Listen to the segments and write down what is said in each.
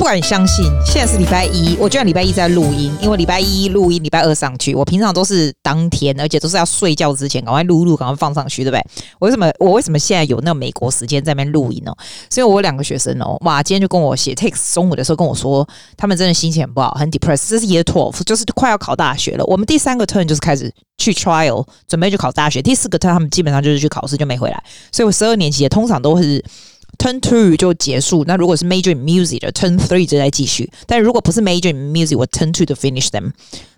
不管你相信，现在是礼拜一，我居然礼拜一在录音，因为礼拜一录音，礼拜二上去。我平常都是当天，而且都是要睡觉之前赶快录录，赶快放上去，对不对？我为什么我为什么现在有那个美国时间在那边录音呢？所以我两个学生哦，哇，今天就跟我写 text，中午的时候跟我说，他们真的心情很不好，很 depressed。这是 year twelve，就是快要考大学了。我们第三个 turn 就是开始去 trial，准备去考大学。第四个 turn 他们基本上就是去考试就没回来。所以我十二年级也通常都是。Turn two 就结束，那如果是 major in music 的 Turn three 就在继续，但如果不是 major in music，我 Turn two 就 finish them。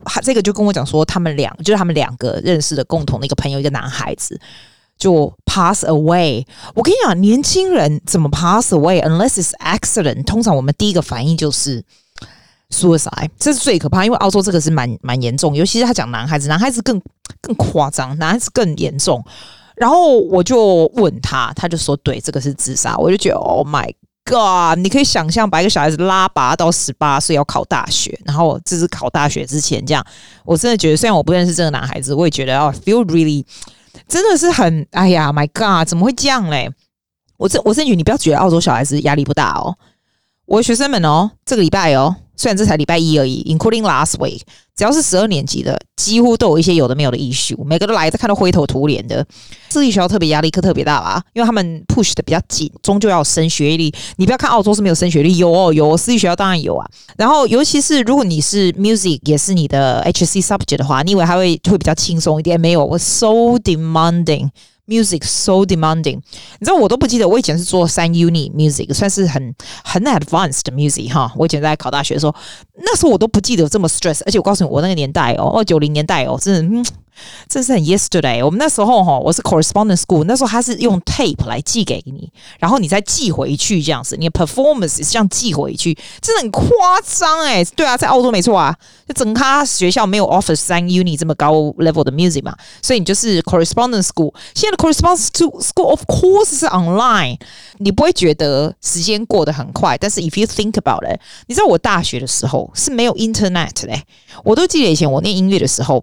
他这个就跟我讲说，他们两就是他们两个认识的共同的一个朋友，一个男孩子就 pass away。我跟你讲，年轻人怎么 pass away？Unless it's accident，通常我们第一个反应就是 suicide，这是最可怕，因为澳洲这个是蛮蛮严重，尤其是他讲男孩子，男孩子更更夸张，男孩子更严重。然后我就问他，他就说：“对，这个是自杀。”我就觉得：“Oh my god！” 你可以想象，把一个小孩子拉拔到十八岁要考大学，然后这是考大学之前这样。我真的觉得，虽然我不认识这个男孩子，我也觉得哦，feel really 真的是很哎呀，My God！怎么会这样嘞？我这我甚至你不要觉得澳洲小孩子压力不大哦。我的学生们哦，这个礼拜哦。虽然这才礼拜一而已，including last week，只要是十二年级的，几乎都有一些有的没有的 issue，每个都来的看到灰头土脸的。私立学校特别压力课特别大吧，因为他们 push 的比较紧，终究要升学历。你不要看澳洲是没有升学历，有哦有，私立学校当然有啊。然后尤其是如果你是 music 也是你的 HC subject 的话，你以为还会会比较轻松一点？没有，我 so demanding。Music so demanding，你知道我都不记得，我以前是做三 uni music，算是很很 advanced music 哈。我以前在考大学的时候，那时候我都不记得这么 stress，而且我告诉你，我那个年代哦，哦九零年代哦，真的。嗯这是很 yesterday。我们那时候哈，我是 correspondence school，那时候他是用 tape 来寄给你，然后你再寄回去这样子。你的 performance 是这样寄回去，真的很夸张哎。对啊，在澳洲没错啊，就整个学校没有 offer 三 uni 这么高 level 的 music 嘛，所以你就是 correspondence school。现在的 correspondence school of course 是 online，你不会觉得时间过得很快。但是 if you think about it，你知道我大学的时候是没有 internet 嘞，我都记得以前我念音乐的时候。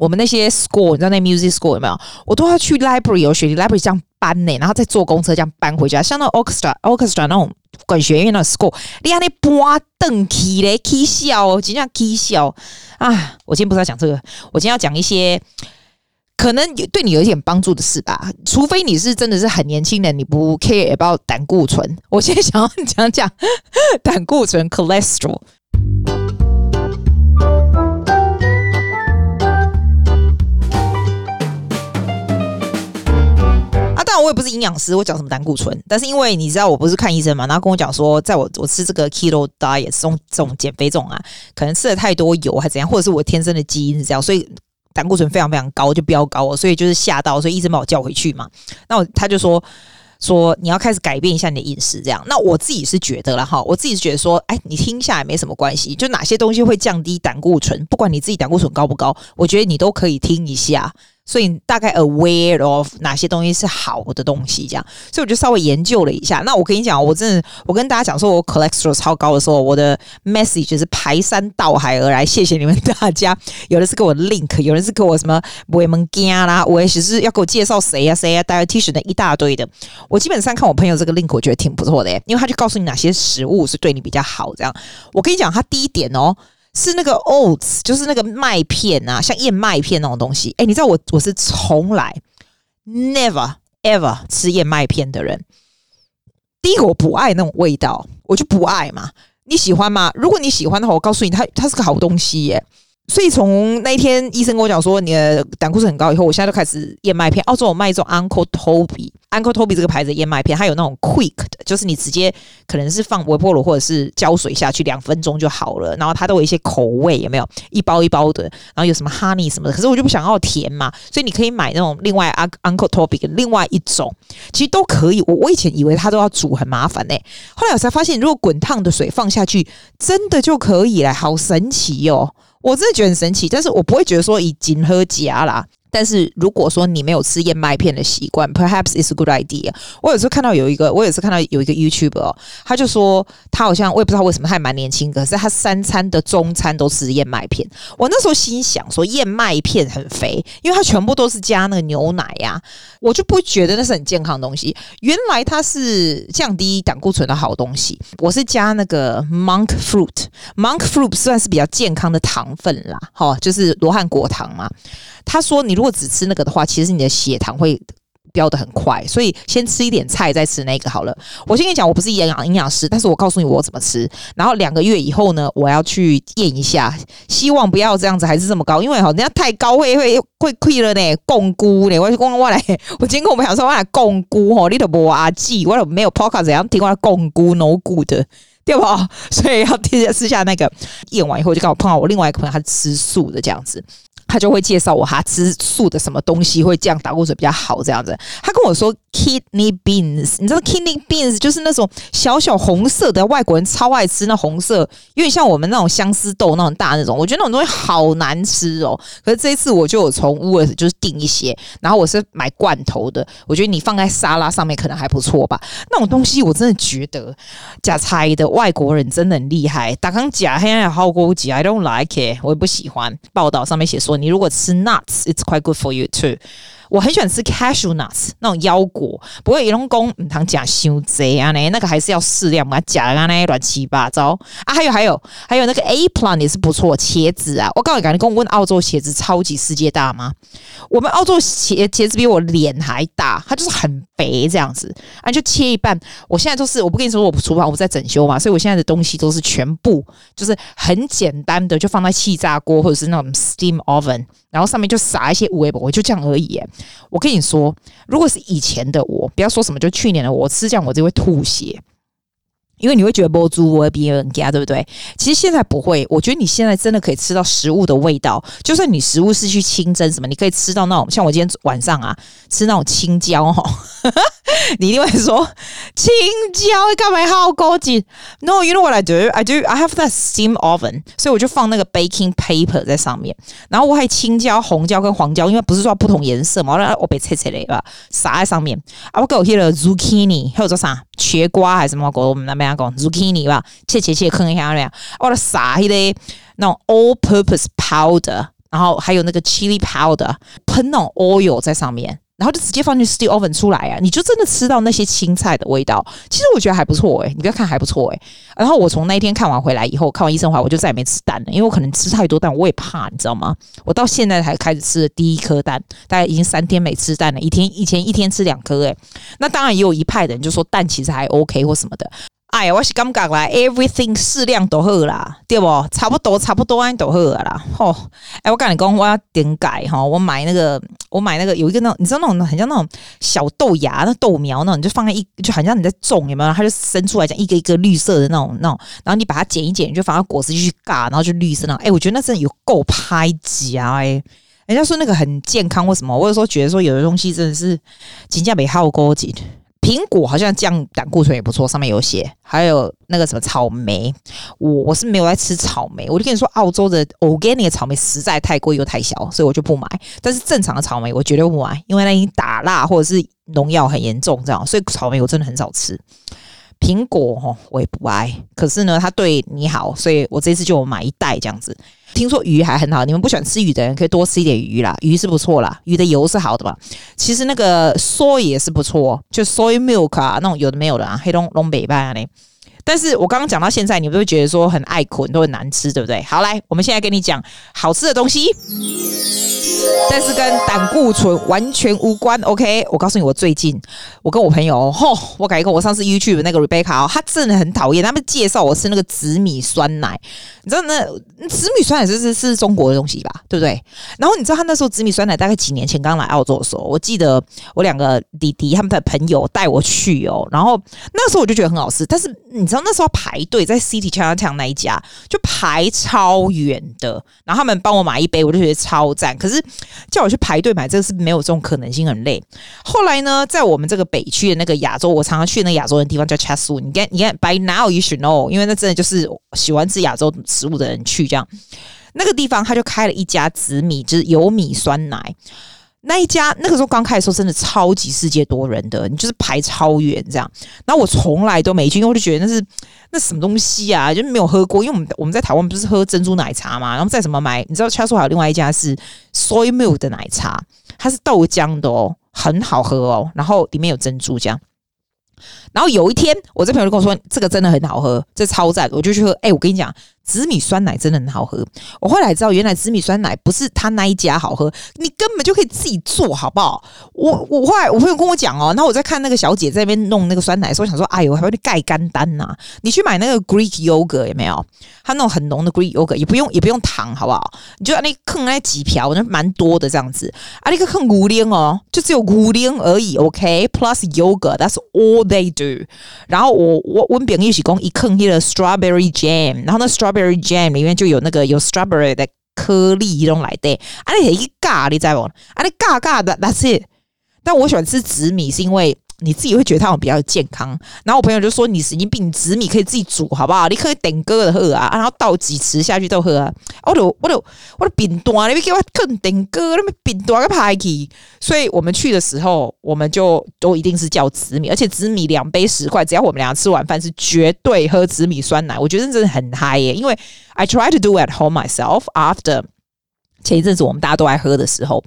我们那些 school，你知道那 music school 有没有？我都要去 library 有学习 library 这样搬呢，然后再坐公车这样搬回家。像那 orchestra orchestra 那种管弦乐那种 school，你看那拨凳起嘞，起笑，就这样起笑啊！我今天不是要讲这个，我今天要讲一些可能对你有一点帮助的事吧。除非你是真的是很年轻人，你不 care about 胆固醇。我现在想要讲讲胆固醇 cholesterol。我不是营养师，我讲什么胆固醇？但是因为你知道我不是看医生嘛，然后跟我讲说，在我我吃这个 keto diet 这种这种减肥这种啊，可能吃了太多油还怎样，或者是我天生的基因是这样，所以胆固醇非常非常高，就飙高，所以就是吓到，所以医生把我叫回去嘛。那我他就说说你要开始改变一下你的饮食，这样。那我自己是觉得了哈，我自己是觉得说，哎，你听下来没什么关系，就哪些东西会降低胆固醇，不管你自己胆固醇高不高，我觉得你都可以听一下。所以大概 aware of 哪些东西是好的东西，这样，所以我就稍微研究了一下。那我跟你讲，我真的，我跟大家讲说，我 cholesterol 超高的时候，我的 message 是排山倒海而来。谢谢你们大家，有的是给我 link，有人是给我什么维门加啦，我也只是要给我介绍谁呀谁呀 dietitian 的一大堆的。我基本上看我朋友这个 link，我觉得挺不错的耶，因为他就告诉你哪些食物是对你比较好。这样，我跟你讲，他第一点哦。是那个 oats，就是那个麦片啊，像燕麦片那种东西。哎，你知道我我是从来 never ever 吃燕麦片的人。第一个我不爱那种味道，我就不爱嘛。你喜欢吗？如果你喜欢的话，我告诉你，它它是个好东西耶。所以从那一天医生跟我讲说你的胆固醇很高以后，我现在就开始燕麦片。澳洲有卖一种 Uncle Toby。Uncle Toby 这个牌子燕麦片，它有那种 quick 的，就是你直接可能是放微波炉或者是胶水下去，两分钟就好了。然后它都有一些口味，有没有？一包一包的，然后有什么 honey 什么的。可是我就不想要甜嘛，所以你可以买那种另外 Uncle Toby 的另外一种，其实都可以。我我以前以为它都要煮很麻烦呢、欸，后来我才发现，如果滚烫的水放下去，真的就可以了，好神奇哟、哦！我真的觉得很神奇，但是我不会觉得说以金喝假啦。但是如果说你没有吃燕麦片的习惯，perhaps it's a good idea。我有时候看到有一个，我有时候看到有一个 YouTuber，他就说他好像我也不知道为什么他还蛮年轻，可是他三餐的中餐都吃燕麦片。我那时候心想说燕麦片很肥，因为它全部都是加那个牛奶呀、我就不觉得那是很健康的东西。原来它是降低胆固醇的好东西。我是加那个 monk fruit，monk fruit 算是比较健康的糖分啦，齁，就是罗汉果糖嘛。他说：“你如果只吃那个的话，其实你的血糖会飙得很快，所以先吃一点菜，再吃那个好了。”我先跟你讲，我不是营养营养师，但是我告诉你我怎么吃。然后两个月以后呢，我要去验一下，希望不要这样子，还是这么高，因为好人家太高会会会亏了呢，摃龟呢。我讲我来，我今天跟我们讲说我来摃龟吼，你都无阿记，我都没有 podcast 怎样听我来摃龟 no good，对不？所以要试下那个 验完以后，就刚好碰到我另外一个朋友，他是吃素的这样子。他就会介绍我他吃素的什么东西会这样胆固醇比较好这样子。他跟我说 kidney beans，你知道 kidney beans 就是那种小小红色的，外国人超爱吃那红色，有点像我们那种相思豆那种大那种。我觉得那种东西好难吃哦。可是这一次我就有从 w o r 就是订一些，然后我是买罐头的。我觉得你放在沙拉上面可能还不错吧。那种东西我真的觉得假菜的外国人真的很厉害。打刚假黑暗好高级，I don't like it，我也不喜欢。报道上面写说。你如果吃 nuts，it's quite good for you too。 我很喜欢吃 cashew nuts 那种腰果，不过有人讲唔通加伤济啊呢，那个还是要适量，把它加啊那乱七八糟啊。还有还有还有那个 a p l a n 也是不错，茄子啊，我告诉你，赶紧跟我问澳洲茄子超级世界大吗？我们澳洲茄茄子比我脸还大，它就是很肥这样子啊，就切一半。我现在都是，我不跟你说我厨房我在整修嘛，所以我现在的东西都是全部就是很简单的，就放在气炸锅或者是那种 steam oven，然后上面就撒一些五味博，就这样而已。我跟你说，如果是以前的我，不要说什么，就去年的我吃这样，我就会吐血。因为你会觉得不猪我会比人家，对不对？其实现在不会，我觉得你现在真的可以吃到食物的味道。就算你食物是去清蒸什么，你可以吃到那种像我今天晚上啊吃那种青椒哈，你一定会说青椒干嘛好高级？No，you know what I do？I do I have that steam oven，所以我就放那个 baking paper 在上面，然后我还青椒、红椒跟黄椒，因为不是说不同颜色嘛，我我被切切嘞吧，撒在上面。啊，我给我贴了 zucchini，还有做啥？茄瓜还是什么？我们那边讲 zucchini 吧，切切切，坑一下那样。我的撒一堆那种 all-purpose powder，然后还有那个 chili powder，喷那种 oil 在上面，然后就直接放进 steam oven 出来啊，你就真的吃到那些青菜的味道。其实我觉得还不错诶、你不要看还不错诶、然后我从那一天看完回来以后，看完医生回来，我就再也没吃蛋了，因为我可能吃太多蛋，我也怕，你知道吗？我到现在才开始吃的第一颗蛋，大概已经三天没吃蛋了，一天以前一天吃两颗诶。那当然也有一派的人就说蛋其实还 OK 或什么的。哎呀，我是感觉啦，everything 适量都好啦，对不？差不多，差不多安都好啦。吼，哎，我跟你讲，我要点改哈，我买那个，我买那个有一个那种，你知道那种很像那种小豆芽，那豆苗那种，你就放在一，就好像你在种，有没有？它就生出来讲一个一个绿色的那种那种，然后你把它剪一剪，你就放到果实去尬，然后就绿色那种。哎，我觉得那真的有够拍夹哎，人家说那个很健康或什么，我有时候觉得说有的东西真的是金价没好高级。苹果好像降胆固醇也不错，上面有写，还有那个什么草莓，我我是没有在吃草莓，我就跟你说，澳洲的 organic 草莓实在太贵又太小，所以我就不买。但是正常的草莓我绝对不买，因为那已经打蜡或者是农药很严重这样，所以草莓我真的很少吃。苹果哈我也不爱，可是呢它对你好，所以我这次就买一袋这样子。听说鱼还很好，你们不喜欢吃鱼的人可以多吃一点鱼啦，鱼是不错啦，鱼的油是好的吧？其实那个 soy 也是不错，就 soy milk 啊，那种有的没有的啊，黑龙龙北半呢。但是我刚刚讲到现在，你们会觉得说很爱捆都很难吃，对不对？好，来，我们现在跟你讲好吃的东西。但是跟胆固醇完全无关，OK？我告诉你，我最近我跟我朋友，吼，我改一个，我上次 YouTube 那个 Rebecca 哦，她真的很讨厌，他们介绍我吃那个紫米酸奶，你知道那紫米酸奶是是是中国的东西吧？对不对？然后你知道他那时候紫米酸奶大概几年前刚来澳洲的时候，我记得我两个弟弟他们的朋友带我去哦，然后那时候我就觉得很好吃，但是你知道那时候排队在 City Chinatown 那一家就排超远的，然后他们帮我买一杯，我就觉得超赞，可是。叫我去排队买这个是没有这种可能性，很累。后来呢，在我们这个北区的那个亚洲，我常常去那个亚洲的地方叫 Chatswood。你看，你看，By now you should know，因为那真的就是喜欢吃亚洲食物的人去这样。那个地方他就开了一家紫米，就是有米酸奶。那一家那个时候刚开的时候，真的超级世界多人的，你就是排超远这样。然后我从来都没去，因为我就觉得那是那什么东西啊，就没有喝过。因为我们我们在台湾不是喝珍珠奶茶嘛，然后再什么买，你知道，恰说还有另外一家是 soy milk 的奶茶，它是豆浆的哦，很好喝哦，然后里面有珍珠这样。然后有一天，我这朋友就跟我说：“这个真的很好喝，这超赞！”我就去喝。哎，我跟你讲，紫米酸奶真的很好喝。我后来知道，原来紫米酸奶不是他那一家好喝，你根本就可以自己做好不好？我我后来我朋友跟我讲哦，然后我在看那个小姐在那边弄那个酸奶的时候，我想说：“哎呦，还有点盖干单呐！你去买那个 Greek yogurt 有没有？它那种很浓的 Greek yogurt 也不用也不用糖，好不好？你就那坑那几瓢，那蛮多的这样子啊，那个坑五零哦，就只有五零而已。OK，plus yogurt，that's all they do。然后我我温饼一起供一坑一个 strawberry jam，然后那 strawberry jam 里面就有那个有 strawberry 的颗粒一种来的，啊你一尬你知不？啊你尬尬的那是。但我喜欢吃紫米是因为。你自己会觉得它比较健康，然后我朋友就说：“你神经病，紫米可以自己煮，好不好？你可以点歌的喝啊，然后倒几匙下去都喝啊。”我都我都我都饼断，你别给我更点歌，那么饼断个派去。所以我们去的时候，我们就都一定是叫紫米，而且紫米两杯十块，只要我们俩吃完饭是绝对喝紫米酸奶。我觉得真的很嗨耶，因为 I try to do at home myself after 前一阵子我们大家都爱喝的时候。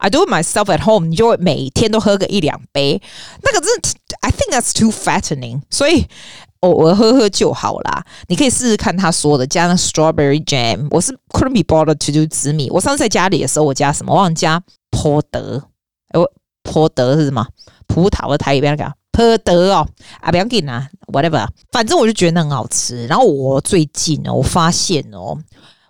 I do it myself at home，你就会每天都喝个一两杯，那个真的，I think that's too fattening，所以偶尔喝喝就好啦。你可以试试看他说的加那 strawberry jam，我是 couldn't be bothered to do 紫米。我上次在家里的时候，我加什么？我忘加坡德，哎，我坡德是什么？葡萄的台语边那个坡德哦，啊不要紧啊，whatever，反正我就觉得很好吃。然后我最近哦，我发现哦。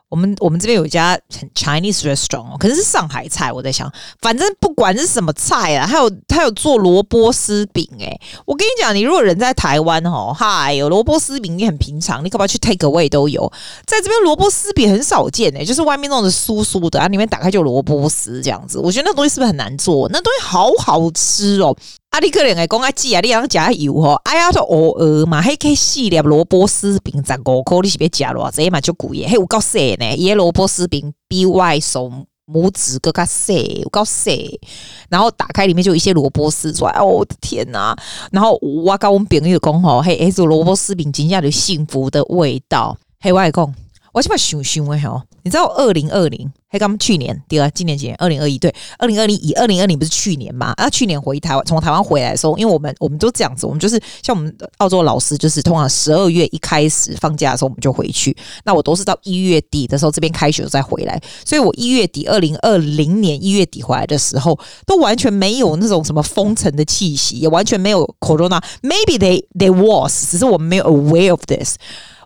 我们我们这边有一家很 Chinese restaurant 哦，可是是上海菜。我在想，反正不管是什么菜啊，还有他有做萝卜丝饼诶，我跟你讲，你如果人在台湾哦，嗨，有萝卜丝饼也很平常，你可不可以去 take away 都有。在这边萝卜丝饼很少见诶，就是外面弄的酥酥的啊，里面打开就萝卜丝这样子。我觉得那东西是不是很难做？那东西好好吃哦。啊，你可能会讲啊，姐啊，你要加油吼！哎呀，这偶尔嘛，还可以细粒萝卜丝饼十五块，你是别加了，这嘛就贵耶。还有够细呢，椰萝卜丝饼比外手拇指更加细，有够细。然后打开里面就有一些萝卜丝出来，哦，我的天呐、啊！然后我跟我们朋友讲吼，嘿，哎，这萝卜丝饼真正有幸福的味道。嘿，我讲，我起码想想诶吼，你知道二零二零？还刚去年对啊，今年几年？二零二一对，二零二零以二零二零不是去年嘛？啊，去年回台湾，从台湾回来的时候，因为我们我们都这样子，我们就是像我们澳洲老师，就是通常十二月一开始放假的时候，我们就回去。那我都是到一月底的时候，这边开学再回来，所以我一月底二零二零年一月底回来的时候，都完全没有那种什么封城的气息，也完全没有 Corona。Maybe they they was，只是我们没有 aware of this。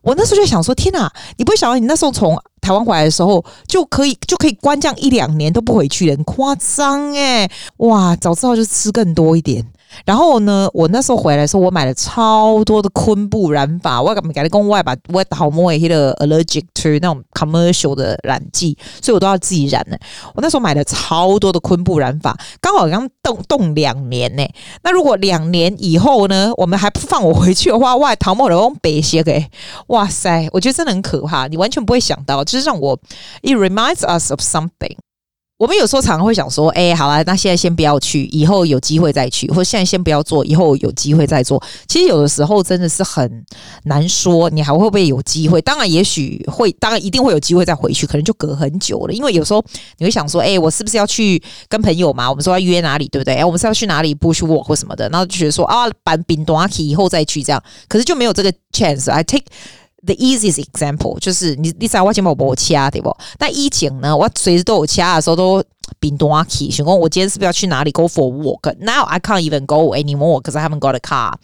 我那时候就想说，天哪！你不会想到你那时候从台湾回来的时候就可以就可以关这样一两年都不回去了，很夸张诶。哇！早知道就吃更多一点。然后呢，我那时候回来的时候，我买了超多的昆布染发。我感觉跟外把我好摸一个 allergic to 那种 commercial 的染剂，所以我都要自己染呢。我那时候买了超多的昆布染发，刚好刚冻冻两年呢。那如果两年以后呢，我们还不放我回去的话，哇，桃木的用白些给，哇塞，我觉得真的很可怕。你完全不会想到，就是让我，it reminds us of something。我们有时候常常会想说，哎、好了，那现在先不要去，以后有机会再去，或者现在先不要做，以后有机会再做。其实有的时候真的是很难说，你还会不会有机会？当然，也许会，当然一定会有机会再回去，可能就隔很久了。因为有时候你会想说，哎、我是不是要去跟朋友嘛？我们说要约哪里，对不对？哎、我们是要去哪里 bush walk 或什么的，然后就觉得说啊，办冰短期以后再去这样，可是就没有这个 chance。I take The easiest example 就是你，你在我前面我掐对不？但以前呢，我随时都有掐的时候都冰冻啊起。想讲我今天是不是要去哪里 go for walk？Now I can't even go anymore，cause I haven't got a car。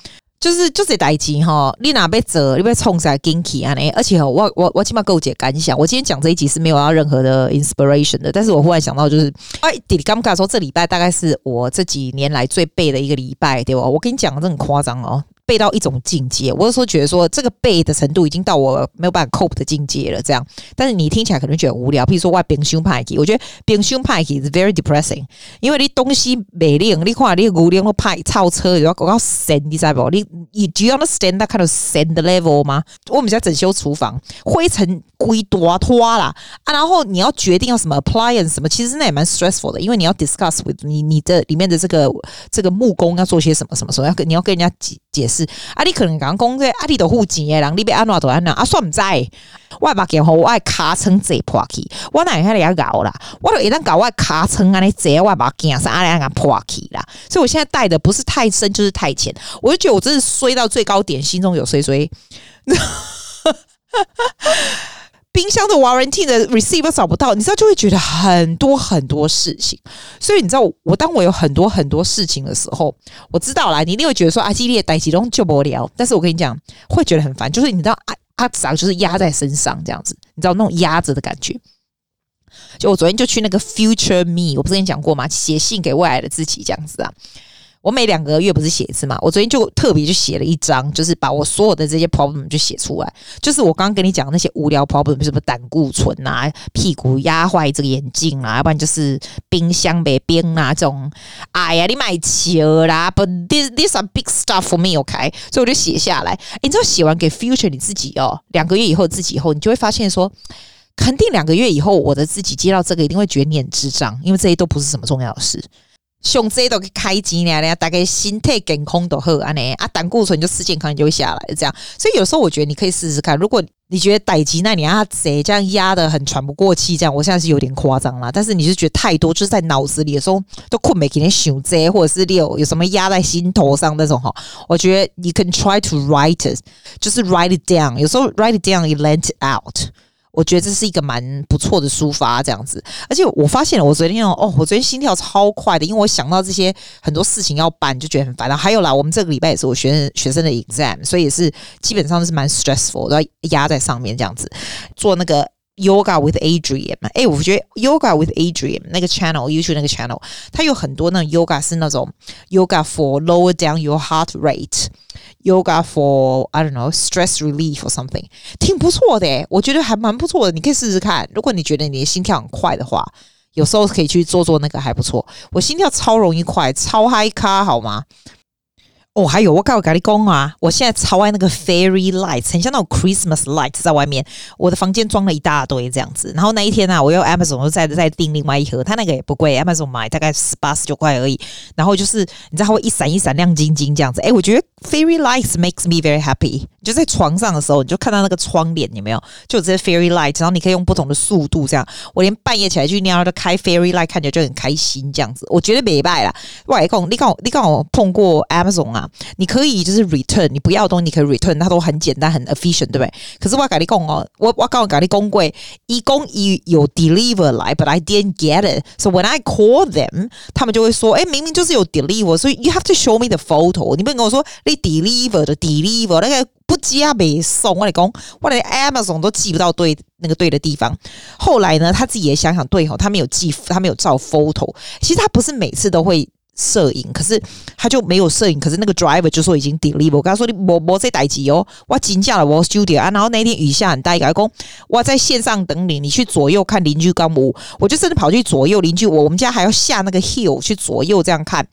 就是就是代志哈，你哪被折，你被冲下 ginky 啊？而且我我我起码够解感想。我今天讲这一集是没有要任何的 inspiration 的，但是我忽然想到，就是哎，弟弟刚刚说这礼拜大概是我这几年来最背的一个礼拜，对吧？我跟你讲，这很夸张哦。背到一种境界。我有时候觉得说，这个背的程度已经到我没有办法 cope 的境界了。这样，但是你听起来可能觉得无聊。譬如说，我冰箱派去，我觉得冰箱派去是 very depressing，因为你东西没灵，你看你五灵都派超车，要搞到神，你知道不？你你 do you understand that kind of sand level 吗？我们家整修厨房，灰尘归多拖啦啊，然后你要决定要什么 appliance 什么，其实那也蛮 stressful 的，因为你要 discuss with 你你的里面的这个这个木工要做些什么什么什么，要跟你要跟人家解解释啊，你可能刚刚讲这啊，你都付钱的人，你别安怎都安怎啊，算毋知，我目镜吼，我的尻川坐破去，我哪会来搞啦？我都一旦搞我的尻川安尼坐，我把件衫安尼安破去啦。所以我现在带的不是太深，就是太浅，我就觉得我真是衰到最高点，心中有衰衰。冰箱的 warranty 的 receiver 找不到，你知道就会觉得很多很多事情。所以你知道我，当我有很多很多事情的时候，我知道啦，你一定会觉得说啊，激烈带起东就不聊。但是我跟你讲，会觉得很烦，就是你知道啊啊，咋就是压在身上这样子，你知道那种压着的感觉。就我昨天就去那个 Future Me，我不是跟你讲过吗？写信给未来的自己这样子啊。我每两个月不是写一次嘛？我昨天就特别就写了一张，就是把我所有的这些 problem 就写出来。就是我刚刚跟你讲那些无聊 problem，什么胆固醇啊、屁股压坏这个眼镜啊，要不然就是冰箱没冰啊这种。哎呀，你买球啦！But this this are big stuff for me，OK？所以我就写下来。你知道写完给 future 你自己哦，两个月以后自己以后，你就会发现说，肯定两个月以后我的自己接到这个一定会觉得你很智障，因为这些都不是什么重要的事。胸椎都开机呢，大概心态健康都好安尼啊，胆固醇就吃健康，就会下来这样。所以有时候我觉得你可以试试看，如果你觉得代志那你啊贼这样压的很喘不过气，这样我现在是有点夸张啦。但是你是觉得太多，就是在脑子里的时候都困没给你想这，或者是你有有什么压在心头上那种哈，我觉得你 can try to write it，就是 write it down。有时候 write it down，you let it out。我觉得这是一个蛮不错的抒发，这样子。而且我发现了，我昨天哦，我昨天心跳超快的，因为我想到这些很多事情要办，就觉得很烦。然后还有啦，我们这个礼拜也是我学生学生的 exam，所以也是基本上是蛮 stressful，都要压在上面这样子做那个。Yoga with Adrian 嘛哎，我觉得 Yoga with Adriene 那个 channel，YouTube 那个 channel，它有很多那种 Yoga 是那种 Yoga for lower down your heart rate Yoga for I don't know stress relief or something，挺不错的，我觉得还蛮不错的，你可以试试看。如果你觉得你的心跳很快的话，有时候可以去做做那个还不错。我心跳超容易快，超嗨咖，好吗？哦，还有我告咖喱公啊，我现在超爱那个 fairy lights，很像那种 Christmas lights 在外面。我的房间装了一大堆这样子。然后那一天呢、啊，我用 Amazon 又再再订另外一盒，它那个也不贵，Amazon 买大概十八十九块而已。然后就是你知道它会一闪一闪亮晶晶这样子。哎，我觉得 fairy lights makes me very happy。就在床上的时候，你就看到那个窗帘有没有？就这些 fairy light，然后你可以用不同的速度这样。我连半夜起来去尿都开 fairy light，看起来就很开心这样子。我觉得没败啦。外公，你刚你刚我碰过 Amazon 啊？你可以就是 return，你不要的东西你可以 return，它都很简单很 efficient，对不对？可是我跟你讲哦，我我刚刚跟你讲过，一共一有 deliver 来，but I didn't get it。So when I call them，他们就会说，哎，明明就是有 deliver，所以 you have to show me the photo。你不能跟我说你 deliver 的 deliver 那个不加没送，我跟你讲，我连 Amazon 都寄不到对那个对的地方。后来呢，他自己也想想，对吼，他没有寄，他没有照 photo。其实他不是每次都会。摄影，可是他就没有摄影，可是那个 driver 就说已经 deliver。我跟他说你莫莫再待机哦，我请假了，我 studio 啊。然后那天雨下很大，一个公我在线上等你，你去左右看邻居干嘛？我就真的跑去左右邻居，我我们家还要下那个 hill 去左右这样看。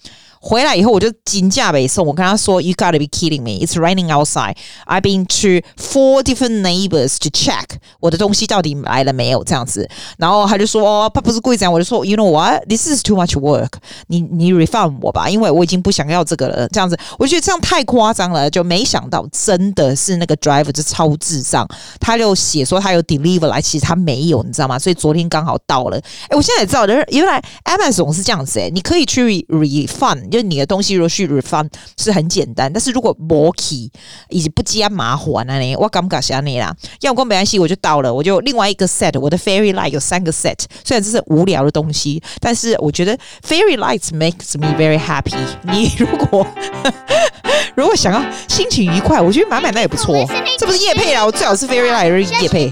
回来以后我就金价北送，我跟他说 You gotta be kidding me! It's raining outside. I've been to four different neighbors to check 我的东西到底来了没有这样子。然后他就说哦，他不是故意这样，我就说 You know what? This is too much work. 你你 refund 我吧，因为我已经不想要这个了。这样子，我觉得这样太夸张了。就没想到真的是那个 driver 就超智障，他就写说他有 deliver 来，其实他没有，你知道吗？所以昨天刚好到了。哎，我现在也知道，原来 Amazon 是这样子诶，你可以去 refund。就你的东西如果去 refund 是很简单，但是如果没去以及不加麻烦啊，你我感觉是那啦。要不没关系，我就到了，我就另外一个 set，我的 fairy light 有三个 set，虽然这是无聊的东西，但是我觉得 fairy lights makes me very happy。你如果 如果想要心情愉快，我觉得买买那也不错。这不是夜配啊，我最好是 fairy light 而业配。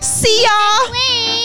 See ya。